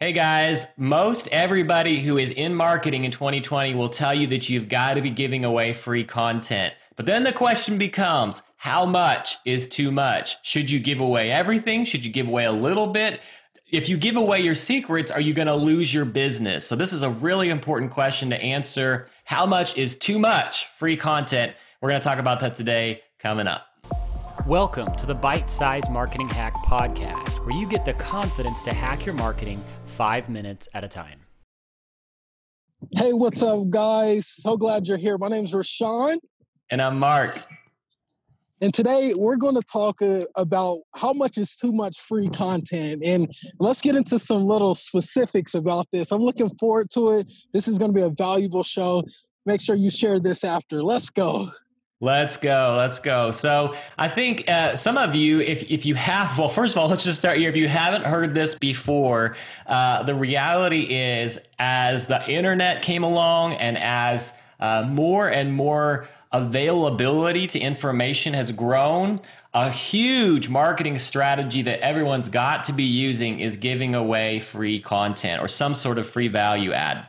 Hey guys, most everybody who is in marketing in 2020 will tell you that you've got to be giving away free content. But then the question becomes how much is too much? Should you give away everything? Should you give away a little bit? If you give away your secrets, are you going to lose your business? So, this is a really important question to answer. How much is too much free content? We're going to talk about that today coming up. Welcome to the Bite Size Marketing Hack Podcast, where you get the confidence to hack your marketing five minutes at a time. Hey, what's up, guys? So glad you're here. My name is Rashawn. And I'm Mark. And today we're going to talk uh, about how much is too much free content. And let's get into some little specifics about this. I'm looking forward to it. This is going to be a valuable show. Make sure you share this after. Let's go. Let's go. Let's go. So I think uh, some of you, if, if you have, well, first of all, let's just start here. If you haven't heard this before, uh, the reality is as the internet came along and as uh, more and more availability to information has grown, a huge marketing strategy that everyone's got to be using is giving away free content or some sort of free value add.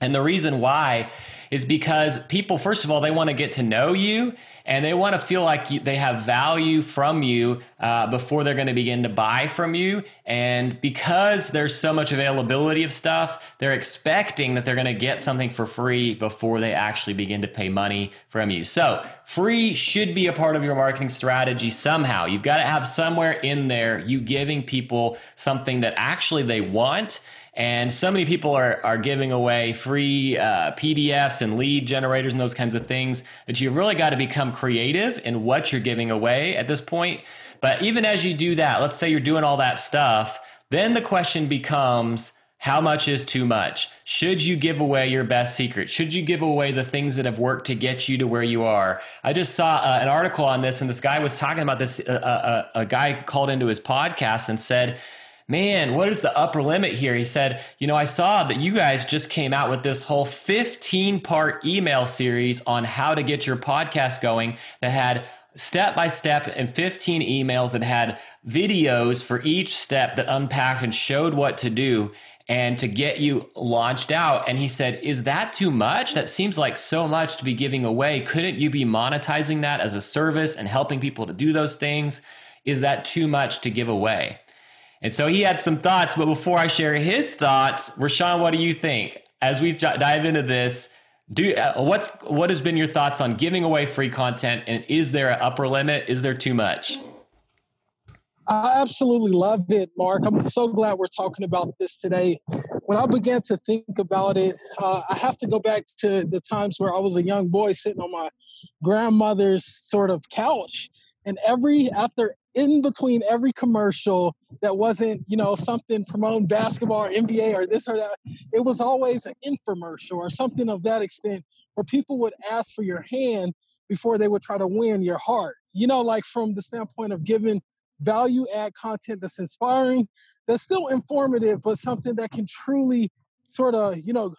And the reason why is because people, first of all, they want to get to know you and they want to feel like you, they have value from you uh, before they're going to begin to buy from you. And because there's so much availability of stuff, they're expecting that they're going to get something for free before they actually begin to pay money from you. So, free should be a part of your marketing strategy somehow. You've got to have somewhere in there you giving people something that actually they want and so many people are, are giving away free uh, PDFs and lead generators and those kinds of things that you've really got to become creative in what you're giving away at this point. But even as you do that, let's say you're doing all that stuff, then the question becomes, how much is too much? Should you give away your best secret? Should you give away the things that have worked to get you to where you are? I just saw uh, an article on this, and this guy was talking about this. Uh, uh, uh a guy called into his podcast and said, man, what is the upper limit here? He said, you know, I saw that you guys just came out with this whole 15 part email series on how to get your podcast going that had step by step and 15 emails that had videos for each step that unpacked and showed what to do and to get you launched out. And he said, Is that too much? That seems like so much to be giving away. Couldn't you be monetizing that as a service and helping people to do those things? Is that too much to give away? And so he had some thoughts, but before I share his thoughts, Rashawn, what do you think? As we dive into this, do uh, what's what has been your thoughts on giving away free content and is there an upper limit? Is there too much? I absolutely love it, Mark. I'm so glad we're talking about this today. When I began to think about it, uh, I have to go back to the times where I was a young boy sitting on my grandmother's sort of couch. And every, after in between every commercial that wasn't, you know, something promoting basketball or NBA or this or that, it was always an infomercial or something of that extent where people would ask for your hand before they would try to win your heart. You know, like from the standpoint of giving value add content that's inspiring, that's still informative, but something that can truly sort of, you know,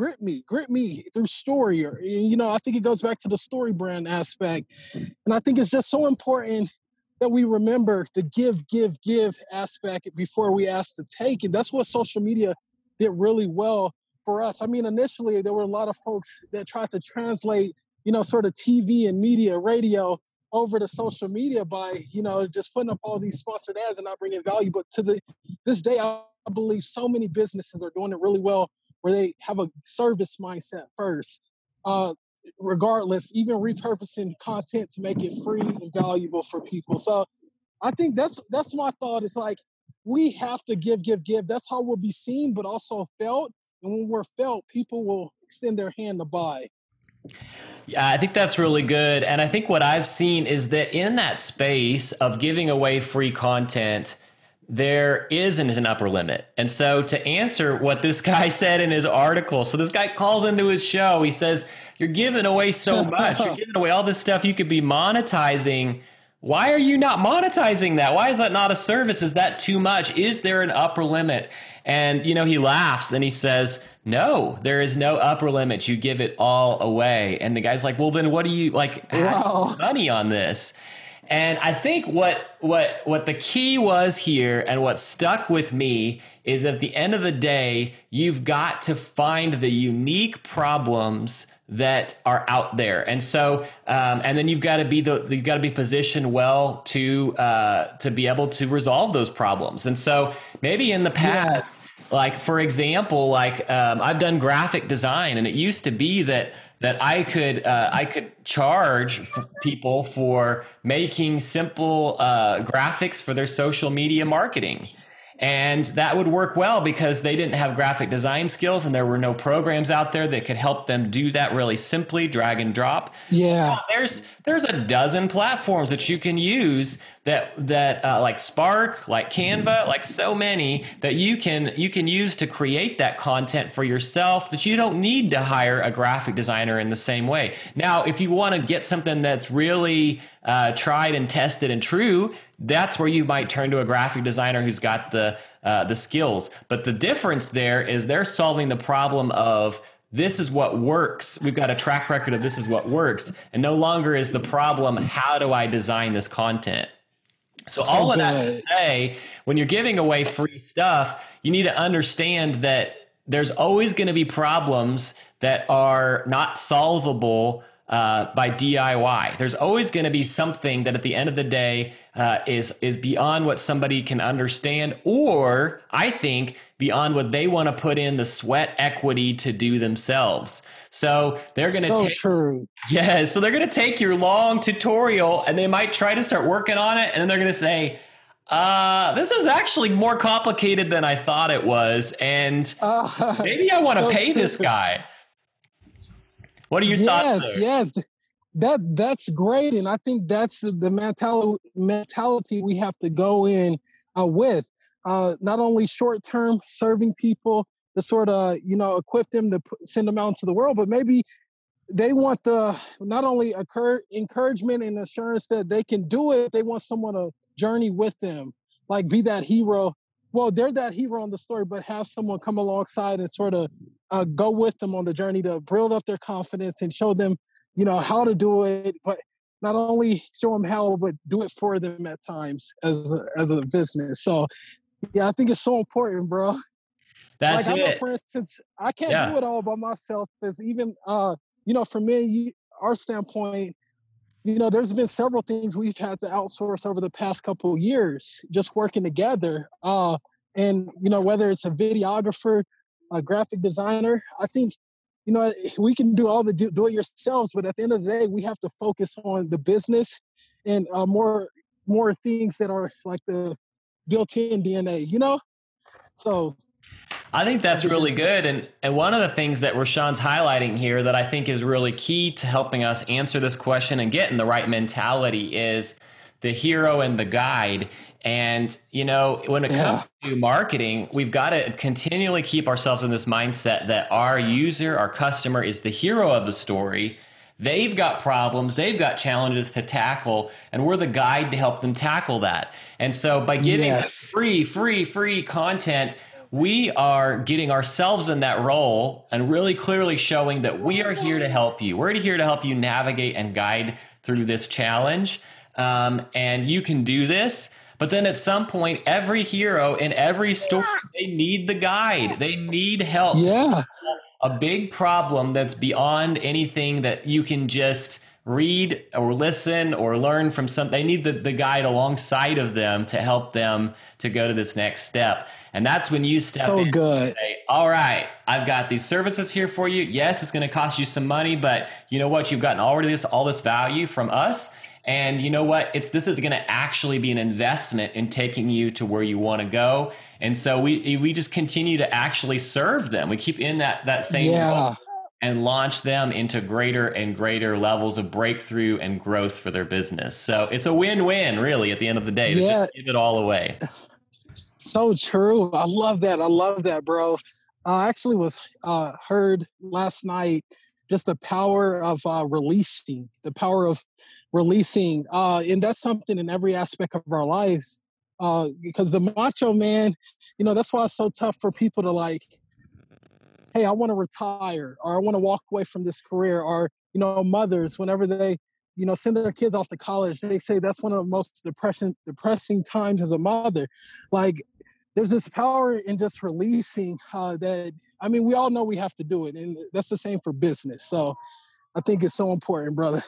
grip me, grip me through story. Or, you know, I think it goes back to the story brand aspect. And I think it's just so important that we remember the give, give, give aspect before we ask to take. And that's what social media did really well for us. I mean, initially, there were a lot of folks that tried to translate, you know, sort of TV and media, radio over to social media by, you know, just putting up all these sponsored ads and not bringing value. But to the this day, I believe so many businesses are doing it really well where they have a service mindset first. Uh, regardless, even repurposing content to make it free and valuable for people. So I think that's that's my thought. It's like we have to give, give, give. That's how we'll be seen, but also felt. And when we're felt, people will extend their hand to buy. Yeah, I think that's really good. And I think what I've seen is that in that space of giving away free content, there isn't an upper limit. And so to answer what this guy said in his article, so this guy calls into his show, he says, You're giving away so much. You're giving away all this stuff you could be monetizing. Why are you not monetizing that? Why is that not a service? Is that too much? Is there an upper limit? And, you know, he laughs and he says, No, there is no upper limit. You give it all away. And the guy's like, Well, then what do you like? Wow. money on this? And I think what what what the key was here and what stuck with me is at the end of the day, you've got to find the unique problems that are out there, and so um, and then you've got to be the you've got to be positioned well to uh, to be able to resolve those problems. And so maybe in the past, yes. like for example, like um, I've done graphic design, and it used to be that that I could uh, I could charge people for making simple uh, graphics for their social media marketing. And that would work well because they didn't have graphic design skills and there were no programs out there that could help them do that really simply, drag and drop. Yeah. There's there's a dozen platforms that you can use that that uh, like Spark, like Canva, like so many that you can you can use to create that content for yourself that you don't need to hire a graphic designer in the same way. Now, if you want to get something that's really uh, tried and tested and true, that's where you might turn to a graphic designer who's got the uh, the skills. But the difference there is they're solving the problem of this is what works. We've got a track record of this is what works, and no longer is the problem how do I design this content. So, so all of that to say, when you're giving away free stuff, you need to understand that there's always going to be problems that are not solvable uh, by DIY. There's always going to be something that at the end of the day uh, is is beyond what somebody can understand, or I think beyond what they want to put in the sweat equity to do themselves. So they're going to so take, true. Yeah, so they're going to take your long tutorial and they might try to start working on it, and then they're going to say. Uh, this is actually more complicated than I thought it was, and maybe I want to so pay true. this guy. What are your yes, thoughts? There? Yes, that that's great, and I think that's the mentality mentality we have to go in uh, with. Uh, not only short term serving people to sort of you know equip them to put, send them out into the world, but maybe they want the not only occur, encouragement and assurance that they can do it. They want someone to journey with them, like be that hero well, they're that hero in the story, but have someone come alongside and sort of uh, go with them on the journey to build up their confidence and show them, you know, how to do it, but not only show them how, but do it for them at times as a, as a business. So, yeah, I think it's so important, bro. That's like, it. I know, for instance, I can't yeah. do it all by myself. Because even, uh, you know, for me, you, our standpoint, you know, there's been several things we've had to outsource over the past couple years, just working together. Uh, and you know, whether it's a videographer, a graphic designer, I think, you know, we can do all the do, do it yourselves, but at the end of the day, we have to focus on the business and uh, more more things that are like the built-in DNA. You know, so I think that's really good. And, and one of the things that Rashawn's highlighting here that I think is really key to helping us answer this question and get in the right mentality is the hero and the guide. And, you know, when it comes yeah. to marketing, we've got to continually keep ourselves in this mindset that our user, our customer is the hero of the story. They've got problems, they've got challenges to tackle, and we're the guide to help them tackle that. And so by giving yes. free, free, free content, we are getting ourselves in that role and really clearly showing that we are here to help you. We're here to help you navigate and guide through this challenge. Um, and you can do this. But then at some point, every hero in every story, they need the guide. They need help. Yeah. A big problem that's beyond anything that you can just read or listen or learn from some they need the, the guide alongside of them to help them to go to this next step. And that's when you step so in good. say, all right i've got these services here for you. Yes it's going to cost you some money but you know what? You've gotten already this all this value from us. And you know what? It's this is going to actually be an investment in taking you to where you want to go. And so we we just continue to actually serve them. We keep in that that same yeah. Role and launch them into greater and greater levels of breakthrough and growth for their business. So it's a win-win, really, at the end of the day. Yeah. To just give it all away. So true. I love that. I love that, bro. I actually was uh, heard last night just the power of uh, releasing, the power of releasing, uh, and that's something in every aspect of our lives. Uh, because the macho man, you know, that's why it's so tough for people to like hey, I want to retire or I want to walk away from this career or, you know, mothers, whenever they, you know, send their kids off to college. They say that's one of the most depression depressing times as a mother. Like there's this power in just releasing uh, that I mean, we all know we have to do it, and that's the same for business. So I think it's so important, brother.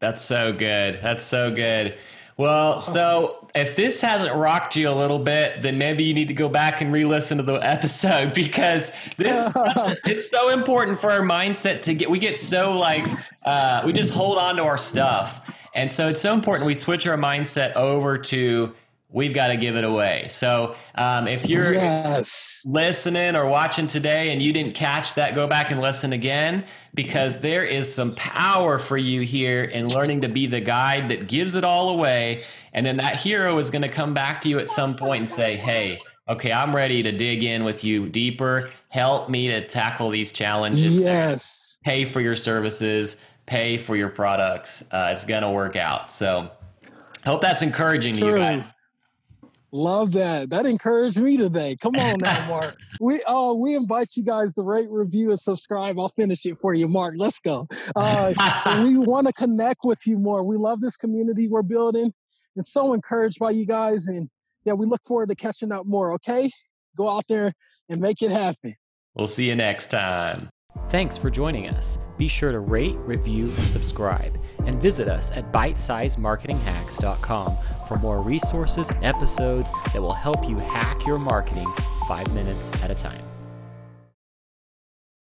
That's so good. That's so good. Well, so if this hasn't rocked you a little bit, then maybe you need to go back and re-listen to the episode because this it's so important for our mindset to get. We get so like uh, we just hold on to our stuff, and so it's so important we switch our mindset over to we've got to give it away. So um, if you're yes. listening or watching today and you didn't catch that, go back and listen again because there is some power for you here in learning to be the guide that gives it all away. And then that hero is going to come back to you at some point and say, hey, okay, I'm ready to dig in with you deeper. Help me to tackle these challenges. Yes. Pay for your services, pay for your products. Uh, it's going to work out. So, hope that's encouraging True. to you guys. Love that. That encouraged me today. Come on now, Mark. we uh we invite you guys to rate, review, and subscribe. I'll finish it for you, Mark. Let's go. Uh, we want to connect with you more. We love this community we're building and so encouraged by you guys. And yeah, we look forward to catching up more. Okay. Go out there and make it happen. We'll see you next time. Thanks for joining us. Be sure to rate, review, and subscribe. And visit us at bitesizemarketinghacks.com for more resources and episodes that will help you hack your marketing five minutes at a time.